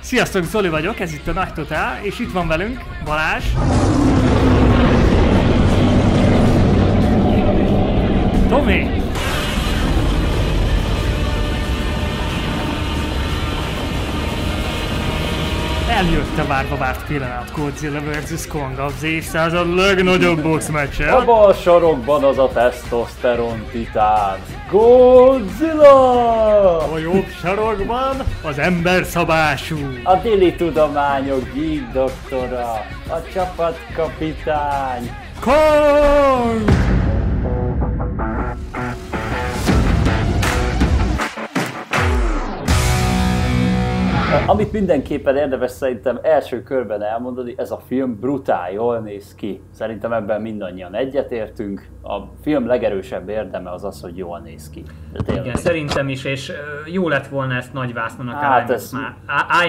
Sziasztok, Zoli vagyok, ez itt a Nagy Totál, és itt van velünk Balázs. Tomi. Eljött a várva várt pillanat Godzilla vs. Kong az évszázad legnagyobb boxmeccse. A sarokban az a testoszteron titán. Godzilla! A jobb sarokban az ember szabású. A Dili Tudományok Geek doktora, a csapatkapitány. Kong! Amit mindenképpen érdemes szerintem első körben elmondani, ez a film brutál jól néz ki. Szerintem ebben mindannyian egyetértünk. A film legerősebb érdeme az az, hogy jól néz ki. De. Igen, szerintem is, és jó lett volna ezt nagy vásznonak hát IMAX, ez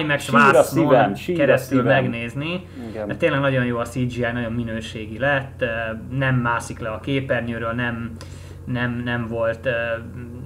IMAX vásznon keresztül szívem. megnézni. Igen. Mert tényleg nagyon jó a CGI, nagyon minőségi lett, nem mászik le a képernyőről, nem nem, nem volt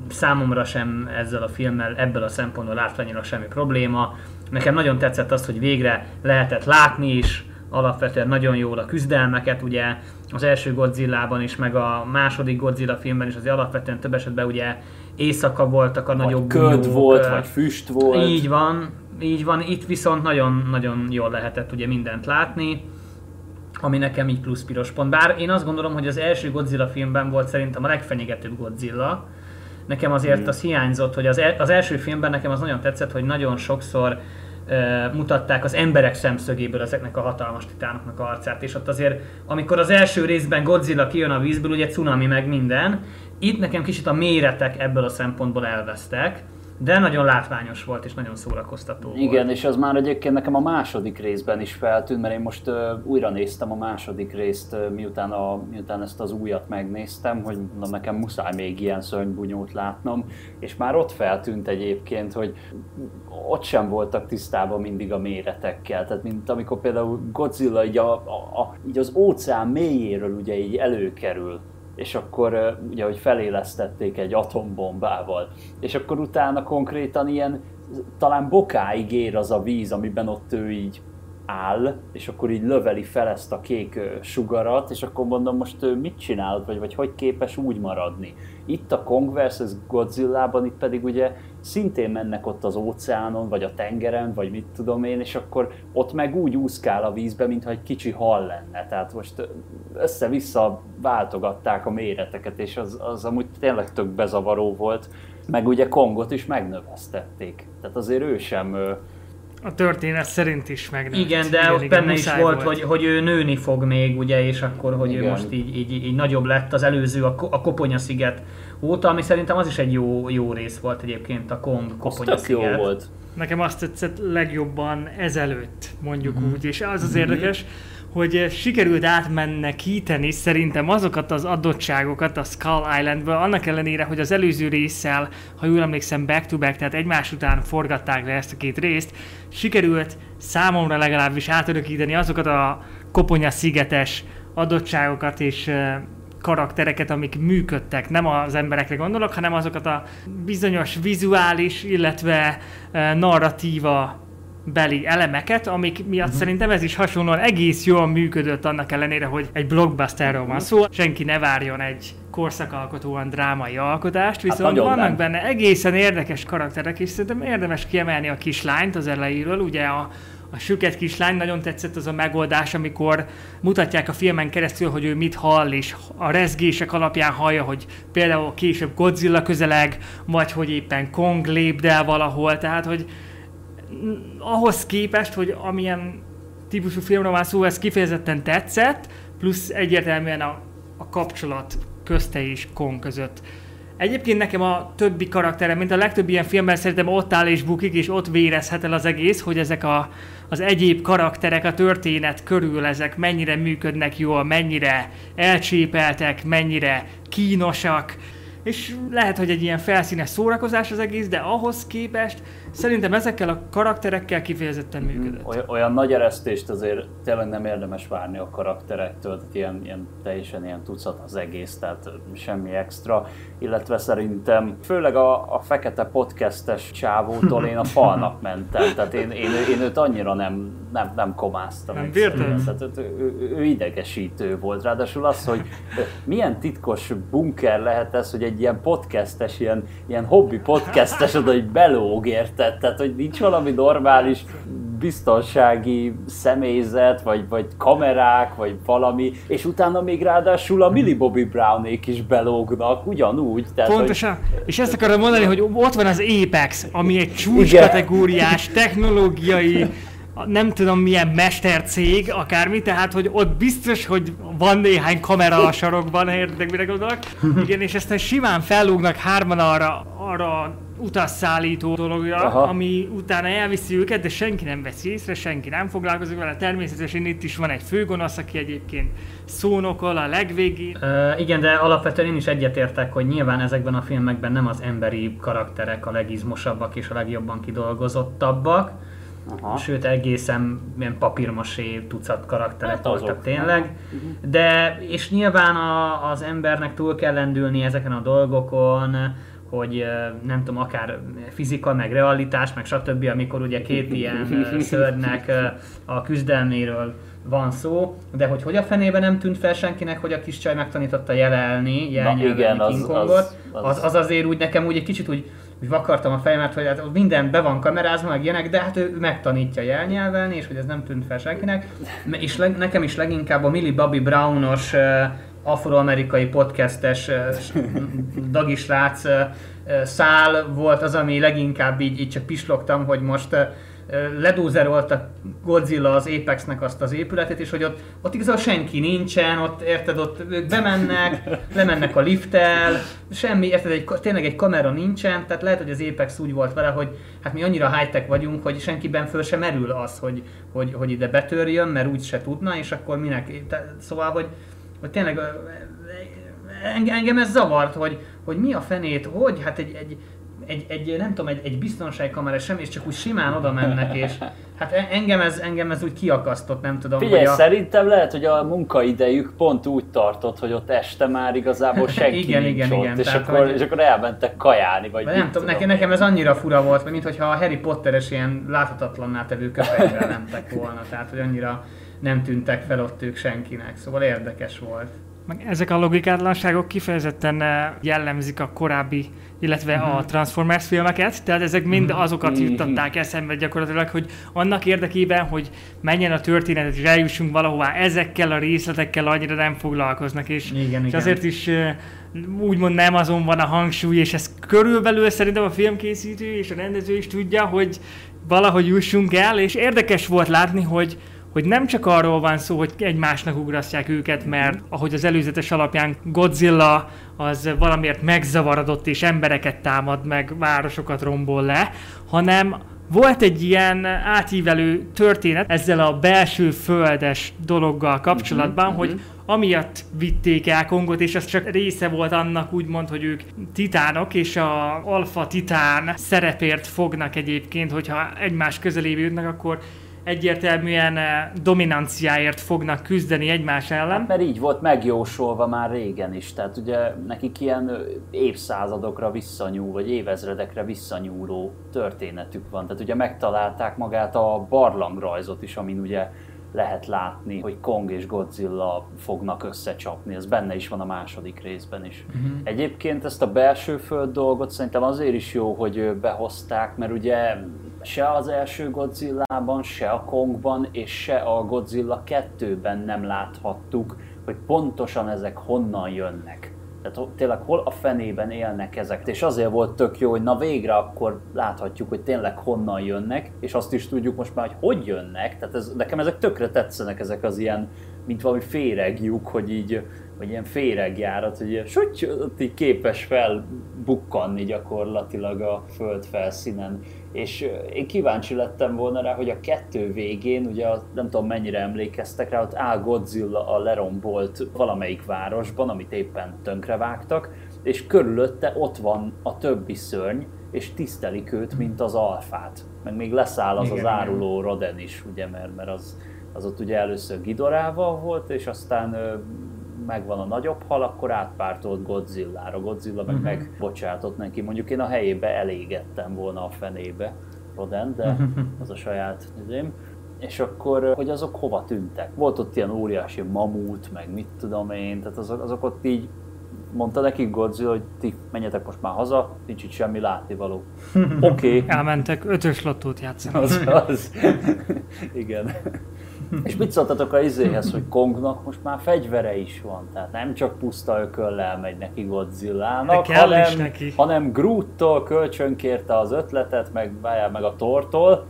számomra sem ezzel a filmmel ebből a szempontból látványra semmi probléma. Nekem nagyon tetszett az, hogy végre lehetett látni is, alapvetően nagyon jól a küzdelmeket, ugye az első Godzilla-ban is, meg a második Godzilla filmben is azért alapvetően több esetben ugye éjszaka voltak a vagy nagyobb köd bújók, volt, vagy füst volt. Így van, így van, itt viszont nagyon-nagyon jól lehetett ugye mindent látni ami nekem így plusz piros pont. Bár én azt gondolom, hogy az első Godzilla filmben volt szerintem a legfenyegetőbb Godzilla. Nekem azért mm. az hiányzott, hogy az, el, az első filmben nekem az nagyon tetszett, hogy nagyon sokszor uh, mutatták az emberek szemszögéből ezeknek a hatalmas titánoknak arcát, és ott azért, amikor az első részben Godzilla kijön a vízből, ugye cunami meg minden, itt nekem kicsit a méretek ebből a szempontból elvesztek, de nagyon látványos volt, és nagyon szórakoztató Igen, volt. és az már egyébként nekem a második részben is feltűnt, mert én most uh, újra néztem a második részt, uh, miután, a, miután ezt az újat megnéztem, hogy na, nekem muszáj még ilyen szörnybunyót látnom, és már ott feltűnt egyébként, hogy ott sem voltak tisztában mindig a méretekkel. Tehát mint amikor például Godzilla így, a, a, a, így az óceán mélyéről ugye így előkerül, és akkor ugye, hogy felélesztették egy atombombával, és akkor utána konkrétan ilyen talán bokáig ér az a víz, amiben ott ő így áll, és akkor így löveli fel ezt a kék sugarat, és akkor mondom, most ő mit csinál, vagy, vagy hogy képes úgy maradni. Itt a Kong vs. Godzilla-ban, itt pedig ugye szintén mennek ott az óceánon, vagy a tengeren, vagy mit tudom én, és akkor ott meg úgy úszkál a vízbe, mintha egy kicsi hal lenne. Tehát most össze-vissza váltogatták a méreteket, és az, az amúgy tényleg tök bezavaró volt. Meg ugye Kongot is megnövesztették. Tehát azért ő sem a történet szerint is megnőtt. Igen, de igen, ott igen, benne is volt, volt. Hogy, hogy ő nőni fog még, ugye, és akkor, hogy igen. ő most így, így, így, nagyobb lett az előző, a, a Koponya sziget óta, ami szerintem az is egy jó, jó rész volt egyébként, a Kong Koponya sziget. jó volt. Nekem azt tetszett legjobban ezelőtt, mondjuk mm-hmm. úgy, és az az mm-hmm. érdekes, hogy sikerült átmenekíteni szerintem azokat az adottságokat a Skull Islandből, annak ellenére, hogy az előző résszel, ha jól emlékszem, back-to-back, tehát egymás után forgatták le ezt a két részt, sikerült számomra legalábbis átörökíteni azokat a koponya szigetes adottságokat és karaktereket, amik működtek. Nem az emberekre gondolok, hanem azokat a bizonyos vizuális, illetve narratíva beli elemeket, amik miatt uh-huh. szerintem ez is hasonlóan egész jól működött annak ellenére, hogy egy blockbusterről van szó. Senki ne várjon egy korszakalkotóan drámai alkotást, hát viszont hát vannak nem. benne egészen érdekes karakterek, és szerintem érdemes kiemelni a kislányt az elejéről, ugye a, a süket kislány, nagyon tetszett az a megoldás, amikor mutatják a filmen keresztül, hogy ő mit hall, és a rezgések alapján hallja, hogy például később Godzilla közeleg, vagy hogy éppen Kong lépdel valahol, tehát hogy ahhoz képest, hogy amilyen típusú filmről van szó, ez kifejezetten tetszett, plusz egyértelműen a, a kapcsolat közte és Kong között. Egyébként nekem a többi karakterem, mint a legtöbb ilyen filmben szerintem ott áll és bukik, és ott vérezhet el az egész, hogy ezek a, az egyéb karakterek a történet körül, ezek mennyire működnek jól, mennyire elcsépeltek, mennyire kínosak, és lehet, hogy egy ilyen felszínes szórakozás az egész, de ahhoz képest szerintem ezekkel a karakterekkel kifejezetten Mhm. működött. Olyan, olyan nagy eresztést azért tényleg nem érdemes várni a karakterektől, tehát ilyen, ilyen teljesen ilyen tucat az egész, tehát semmi extra, illetve szerintem főleg a, a fekete podcastes csávótól én a falnak mentem, tehát én, én, én őt annyira nem, nem, nem komáztam. Nem bírtad? Tehát ő, ő, ő idegesítő volt, ráadásul az, hogy milyen titkos bunker lehet ez, hogy egy ilyen podcastes, ilyen, ilyen hobbi podcastes oda, hogy belóg, érted? Tehát, hogy nincs valami normális biztonsági személyzet, vagy, vagy kamerák, vagy valami, és utána még ráadásul a Millie Bobby Brownék is belógnak, ugyanúgy. Tehát, Pontosan. És ezt akarom mondani, hogy ott van az Apex, ami egy Igen. csúcskategóriás, technológiai, nem tudom milyen mestercég, akármi, tehát hogy ott biztos, hogy van néhány kamera a sarokban, értek mire gondolok. Igen, és aztán simán fellógnak hárman arra, arra utasszállító dologra, Aha. ami utána elviszi őket, de senki nem veszi észre, senki nem foglalkozik vele. Természetesen itt is van egy főgonosz, aki egyébként szónokol a legvégén. Ö, igen, de alapvetően én is egyetértek, hogy nyilván ezekben a filmekben nem az emberi karakterek a legizmosabbak és a legjobban kidolgozottabbak, Aha. sőt egészen ilyen papírmasé tucat karakterek Hát voltak tényleg. De, és nyilván a, az embernek túl kell lendülni ezeken a dolgokon, hogy nem tudom, akár fizika, meg realitás, meg stb., amikor ugye két ilyen szörnynek a küzdelméről van szó, de hogy hogy a fenében nem tűnt fel senkinek, hogy a kis csaj megtanította jelelni, az- King Kongot, az- az, az- az, az azért úgy nekem úgy egy kicsit úgy, úgy vakartam a fejemet, hogy hát minden be van kamerázva, meg ilyenek, de hát ő megtanítja jelnyelvelni, és hogy ez nem tűnt fel senkinek. És leg, nekem is leginkább a Millie Bobby Brownos afroamerikai podcastes dagi srác uh, szál volt az, ami leginkább így, így csak pislogtam, hogy most ledúzerolta Godzilla az Apexnek azt az épületet, és hogy ott, ott igazából senki nincsen, ott érted, ott ők bemennek, lemennek a lifttel, semmi, érted, egy, tényleg egy kamera nincsen, tehát lehet, hogy az Apex úgy volt vele, hogy hát mi annyira high-tech vagyunk, hogy senkiben föl sem merül az, hogy, hogy, hogy ide betörjön, mert úgy se tudna, és akkor minek, te, szóval, hogy, hogy tényleg engem ez zavart, hogy, hogy mi a fenét, hogy hát egy, egy, egy, egy nem tudom, egy, egy biztonságkamera sem, és csak úgy simán oda mennek, és hát e- engem ez, engem ez úgy kiakasztott, nem tudom, Figyelj, hogy a... szerintem lehet, hogy a munkaidejük pont úgy tartott, hogy ott este már igazából senki Igen, nincs igen, ott, igen, és, tehát, akkor, hogy- és akkor elmentek kajálni, vagy nem tudom, nekem, nekem ez annyira fura volt, mint mintha a Harry Potteres ilyen láthatatlanná tevő köpenyre mentek volna, tehát hogy annyira nem tűntek fel ott ők senkinek, szóval érdekes volt. Meg ezek a logikátlanságok kifejezetten eh, jellemzik a korábbi, illetve a Transformers filmeket, tehát ezek mind azokat Mhm. juttatták eszembe gyakorlatilag, hogy annak érdekében, hogy menjen a történet és eljussunk valahová, ezekkel a részletekkel annyira nem foglalkoznak, és, Igen, és igen. azért is eh, úgymond nem azon van a hangsúly, és ez körülbelül szerintem a filmkészítő és a rendező is tudja, hogy valahogy jussunk el, és érdekes volt látni, hogy hogy nem csak arról van szó, hogy egymásnak ugrasztják őket, mert ahogy az előzetes alapján Godzilla az valamiért megzavarodott és embereket támad meg, városokat rombol le, hanem volt egy ilyen átívelő történet ezzel a belső földes dologgal kapcsolatban, Mhm, hogy mhm. amiatt vitték el Kongot, és az csak része volt annak úgymond, hogy ők titánok, és a alfa titán szerepért fognak egyébként, hogyha egymás közelébe jutnak, akkor egyértelműen eh, dominanciáért fognak küzdeni egymás ellen. Hát mert így volt megjósolva már régen is, tehát ugye nekik ilyen évszázadokra visszanyúl, vagy évezredekre visszanyúló történetük van. Tehát ugye megtalálták magát a barlangrajzot is, amin ugye lehet látni, hogy Kong és Godzilla fognak összecsapni, ez benne is van a második részben is. Uh-huh. Egyébként ezt a belső föld dolgot szerintem azért is jó, hogy behozták, mert ugye se az első Godzillában, se a Kongban, és se a Godzilla 2-ben nem láthattuk, hogy pontosan ezek honnan jönnek. Tehát tényleg hol a fenében élnek ezek. És azért volt tök jó, hogy na végre akkor láthatjuk, hogy tényleg honnan jönnek, és azt is tudjuk most már, hogy hogy jönnek. Tehát ez, nekem ezek tökre tetszenek, ezek az ilyen, mint valami féregjuk, hogy így, vagy ilyen féregjárat, hogy ilyen, ott így képes felbukkanni gyakorlatilag a föld felszínen. És én kíváncsi lettem volna rá, hogy a kettő végén, ugye nem tudom mennyire emlékeztek rá, ott áll Godzilla a lerombolt valamelyik városban, amit éppen tönkrevágtak, és körülötte ott van a többi szörny, és tisztelik őt, mint az alfát. Meg még leszáll az Igen, az áruló Roden is, ugye, mert, mert az, az ott ugye először Gidorával volt, és aztán megvan a nagyobb hal, akkor átpártolt Godzillára. Godzilla meg Mhm. megbocsátott neki. Mondjuk én a helyébe elégettem volna a fenébe Roden, de az a saját izém. És akkor, hogy azok hova tűntek? Volt ott ilyen óriási mamut, meg mit tudom én, tehát azok, azok ott így mondta nekik Godzilla, hogy ti menjetek most már haza, nincs itt semmi látnivaló. Oké, okay. Elmentek ötös lottót játszani. az, az. Igen. És mit szóltatok a izéhez, hogy Kongnak most már fegyvere is van, tehát nem csak puszta ököllel megy neki Godzillának, hanem, neki. hanem Groot-tól kölcsönkérte az ötletet, meg, meg a Thor-tól.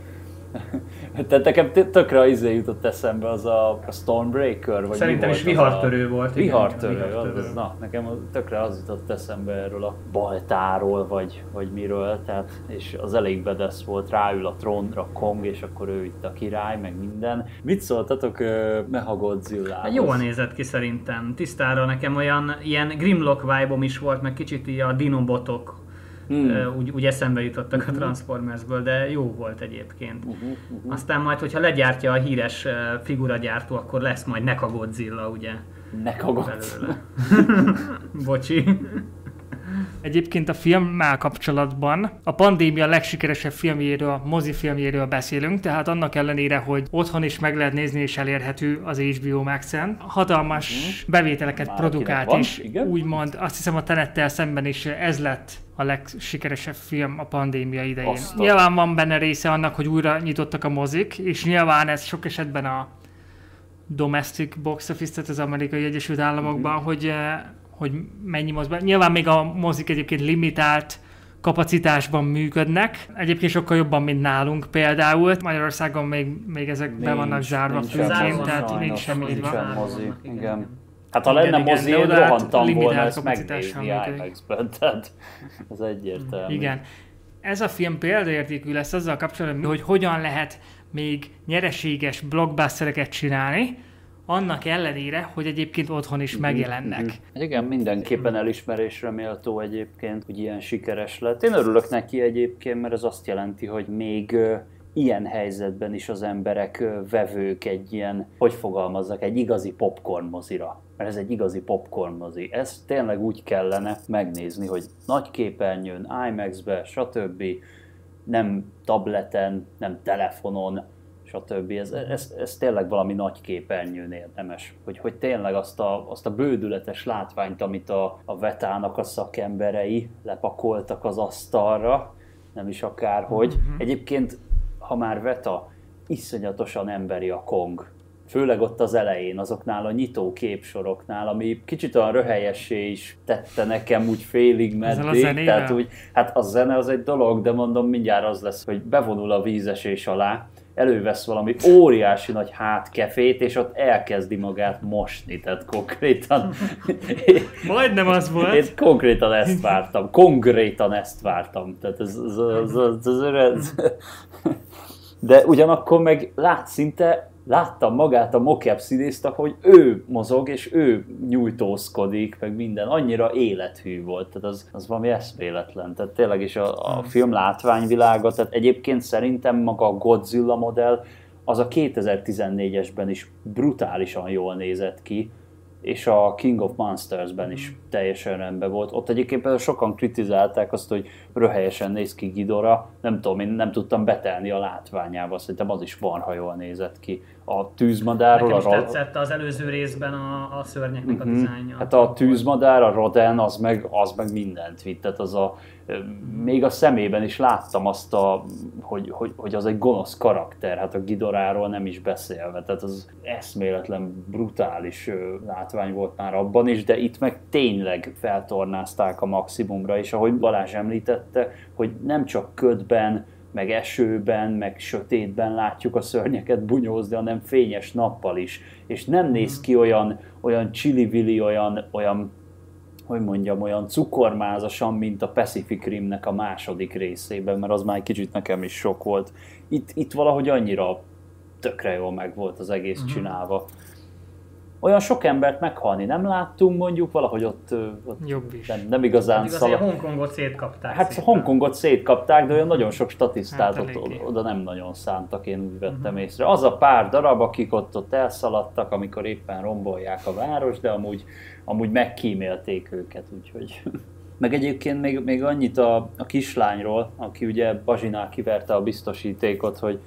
Tehát nekem tökre izé jutott eszembe az a, a Stormbreaker, vagy Szerintem is az a- vihartörő volt. igen, Vihartörő, vihartörő. az, na, nekem az- tökre az jutott eszembe erről a baltáról, vagy, vagy miről, tehát, és az elég bedesz volt, ráül a trónra Kong, és akkor ő itt a király, meg minden. Mit szóltatok uh, Mechagodzilla? Hát jól nézett ki szerintem. Tisztára nekem olyan ilyen Grimlock vibe is volt, meg kicsit így a dinobotok Hmm. Úgy, úgy eszembe jutottak a Transformersből, de jó volt egyébként. Uh-huh, uh-huh. Aztán majd, hogyha legyártja a híres figuragyártó, akkor lesz majd Mecha Godzilla, ugye, Mechagodzilla. belőle. Bocsi. Egyébként a filmmel kapcsolatban a pandémia legsikeresebb filmjéről, mozifilmjéről beszélünk, tehát annak ellenére, hogy otthon is meg lehet nézni és elérhető az HBO Max-en, hatalmas bevételeket Már produkált, és igen. úgymond azt hiszem a Tenettel szemben is ez lett a legsikeresebb film a pandémia idején. Azt a- Nyilván van benne része annak, hogy újra nyitottak a mozik, és nyilván ez sok esetben a domestic box office, tehát az amerikai Egyesült Államokban, Mhm. hogy, eh, hogy mennyi moz be. Nyilván még a mozik egyébként limitált kapacitásban működnek. Egyébként sokkal jobban, mint nálunk például. Magyarországon még, még ezek be vannak zárva főként, tehát nincs semmi nincsen mozi, igen, igen. Hát ha Igen, lenne igen, mozi, én rohantam volna ezt megnézni. IMAX-ben, tehát ez egyértelmű. Igen. Ez a film példaértékű lesz azzal kapcsolatban, hogy hogyan lehet még nyereséges blockbustereket csinálni, annak ellenére, hogy egyébként otthon is megjelennek. Mhm. Igen, mindenképpen elismerésre méltó egyébként, hogy ilyen sikeres lett. Én örülök neki egyébként, mert ez azt jelenti, hogy még ilyen helyzetben is az emberek vevők egy ilyen, hogy fogalmazzak, egy igazi popcorn mozira. Mert ez egy igazi popcorn mozi. Ez tényleg úgy kellene megnézni, hogy nagy képernyőn, IMAX-be, stb. Nem tableten, nem telefonon, stb. Ez, ez, ez tényleg valami nagy képernyőn érdemes, hogy, hogy tényleg azt a, azt a bődületes látványt, amit a, a vetának a szakemberei lepakoltak az asztalra, nem is akárhogy. Mhm. Egyébként, ha már veta, iszonyatosan emberi a Kong. Főleg ott az elején, azoknál a nyitó képsoroknál, ami kicsit olyan röhelyessé is tette nekem úgy félig meddig. Tehát úgy, hát a zene az egy dolog, de mondom mindjárt az lesz, hogy bevonul a vízesés alá, elővesz valami óriási nagy hátkefét, és ott elkezdi magát mosni, tehát konkrétan... Majdnem az volt. Én konkrétan ezt vártam, konkrétan ezt vártam. Tehát ez, ez, ez, ez, ez, ez, de ugyanakkor meg lát szinte, láttam magát a mocap színészt, hogy ő mozog, és ő nyújtózkodik, meg minden, annyira élethű volt, tehát az, az valami eszméletlen. Tehát tényleg is a, a film látványvilága, tehát egyébként szerintem maga a Godzilla modell, az a 2014-esben is brutálisan jól nézett ki, és a King of Monsters-ben is teljesen rendben volt. Ott egyébként például sokan kritizálták azt, hogy röhelyesen néz ki Gidora, nem tudom, én nem tudtam betelni a látványába, szerintem az is marha jól nézett ki. A tűzmadárról, Nekem is a tetszett az előző részben a, a szörnyeknek a Mhm. dizájnja. Hát a tűzmadár, a Roden, az meg, az meg mindent vitt. Tehát az a, még a szemében is láttam azt, a, hogy, hogy, hogy az egy gonosz karakter, hát a Gidoráról nem is beszélve. Tehát az eszméletlen, brutális látvány volt már abban is, de itt meg tényleg feltornázták a maximumra, és ahogy Balázs említette, hogy nem csak ködben, meg esőben, meg sötétben látjuk a szörnyeket bunyózni, hanem fényes nappal is. És nem néz ki olyan, olyan csili olyan, olyan hogy mondjam, olyan cukormázasan, mint a Pacific Rimnek a második részében, mert az már egy kicsit nekem is sok volt. Itt, itt valahogy annyira tökre jól meg volt az egész uh-huh. csinálva. Olyan sok embert meghalni nem láttunk mondjuk, valahogy ott, ott Jobb is. nem, nem igazán a szalad. Hongkongot szétkapták Hát szépen. Hongkongot szétkapták, de olyan nagyon sok statisztát Hát ott, oda nem nagyon szántak, én úgy vettem Mhm. észre. Az a pár darab, akik ott, ott elszaladtak, amikor éppen rombolják a város, de amúgy, amúgy megkímélték őket, úgyhogy... Meg egyébként még, még annyit a, a kislányról, aki ugye Bazsinál kiverte a biztosítékot, hogy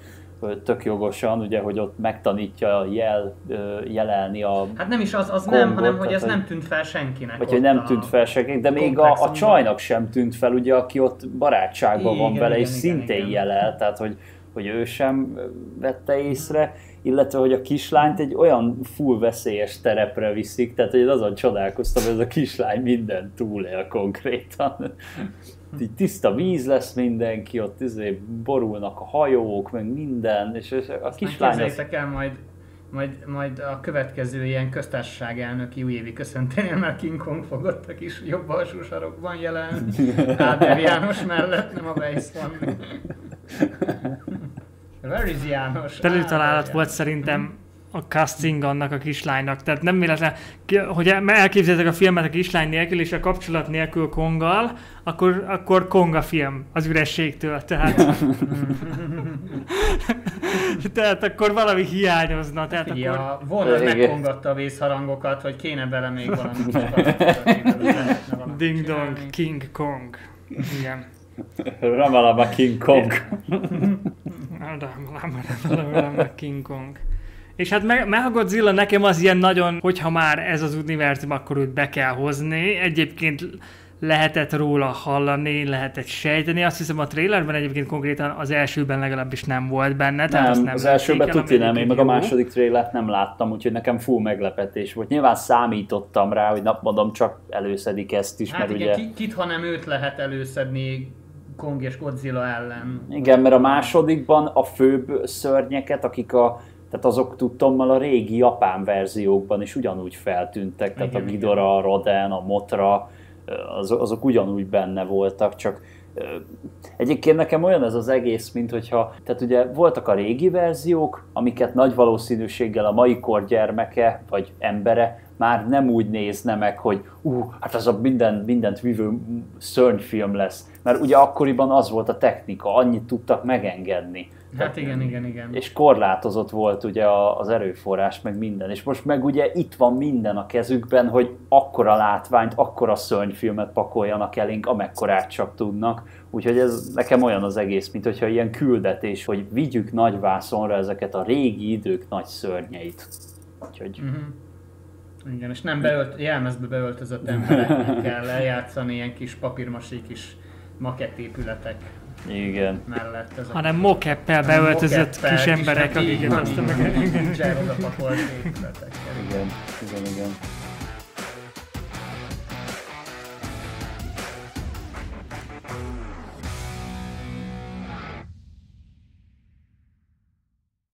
tök jogosan, ugye, hogy ott megtanítja jel, ö, jelelni a Hát nem is az, az Kongot, nem, hanem hogy ez nem tűnt fel senkinek. vagy hogy nem a- tűnt fel senkinek, de még a, a csajnak sem tűnt fel, ugye, aki ott barátságban van Igen, vele, igen, és igen, szintén igen. jelel, tehát hogy, hogy ő sem vette észre, illetve hogy a kislányt egy olyan full veszélyes terepre viszik, tehát hogy azon csodálkoztam, hogy ez a kislány minden túlél konkrétan. Így tiszta víz lesz mindenki, ott izé borulnak a hajók, meg minden, és és a Aztán kislány az... el majd, majd, majd a következő ilyen köztársaság elnöki újévi köszönténél már King Kong fogott a kis jobb alsó sarokban jelen. Áder János mellett, nem a Weiss van. Where is János? Előtalálat Áder volt szerintem a casting annak a kislánynak. Tehát nem véletlen, hogy elképzeltek a filmet a kislány nélkül és a kapcsolat nélkül Konggal, akkor, akkor Konga film az ürességtől. Tehát, tehát akkor valami hiányozna. Tehát Figyelj, akkor... Igen. megkongatta a vészharangokat, hogy kéne bele még valami Ding Dong. King Kong. Igen. Ramalama King Kong. Valami King Kong. És hát Me- Mechagodzilla nekem az ilyen nagyon, hogyha már ez az univerzum, akkor őt be kell hozni. Egyébként lehetett róla hallani, lehetett sejteni. Azt hiszem a trailerben egyébként konkrétan az elsőben legalábbis nem volt benne. Tehát azt Nem, nem az elsőben tuti nem, én meg a második trailert nem láttam, úgyhogy nekem full meglepetés volt. Nyilván számítottam rá, hogy nap mondom, csak előszedik ezt is, Hát mert igen, ugye... ki, kit, ha nem őt lehet előszedni Kong és Godzilla ellen. Igen, mert a másodikban a főbb szörnyeket, akik a tehát azok tudtommal a régi japán verziókban is ugyanúgy feltűntek, tehát Igen, a Ghidorah, a Rodan, a Motra, az, azok ugyanúgy benne voltak, csak egyébként nekem olyan ez az egész, mint hogyha, tehát ugye voltak a régi verziók, amiket nagy valószínűséggel a mai kor gyermeke vagy embere már nem úgy nézne meg, hogy ú, hát az a minden, mindent vívő szörnyfilm lesz. Mert ugye akkoriban az volt a technika, annyit tudtak megengedni. Hát igen, igen, igen. És korlátozott volt ugye az erőforrás, meg minden. És most meg ugye itt van minden a kezükben, hogy akkora látványt, akkora szörnyfilmet pakoljanak elénk, amekkorát csak tudnak. Úgyhogy ez nekem olyan az egész, mint hogyha ilyen küldetés, hogy vigyük nagy vászonra ezeket a régi idők nagy szörnyeit. Úgyhogy Uh-huh. Igen, és nem beölt, jelmezbe beöltözött embereknek kell eljátszani ilyen kis papírmasé kis makettépületek igen. mellett. Ezek hanem mokeppel beöltözött mokeppel, kis emberek, hát akiket aztán meg... Igen, igen, igen.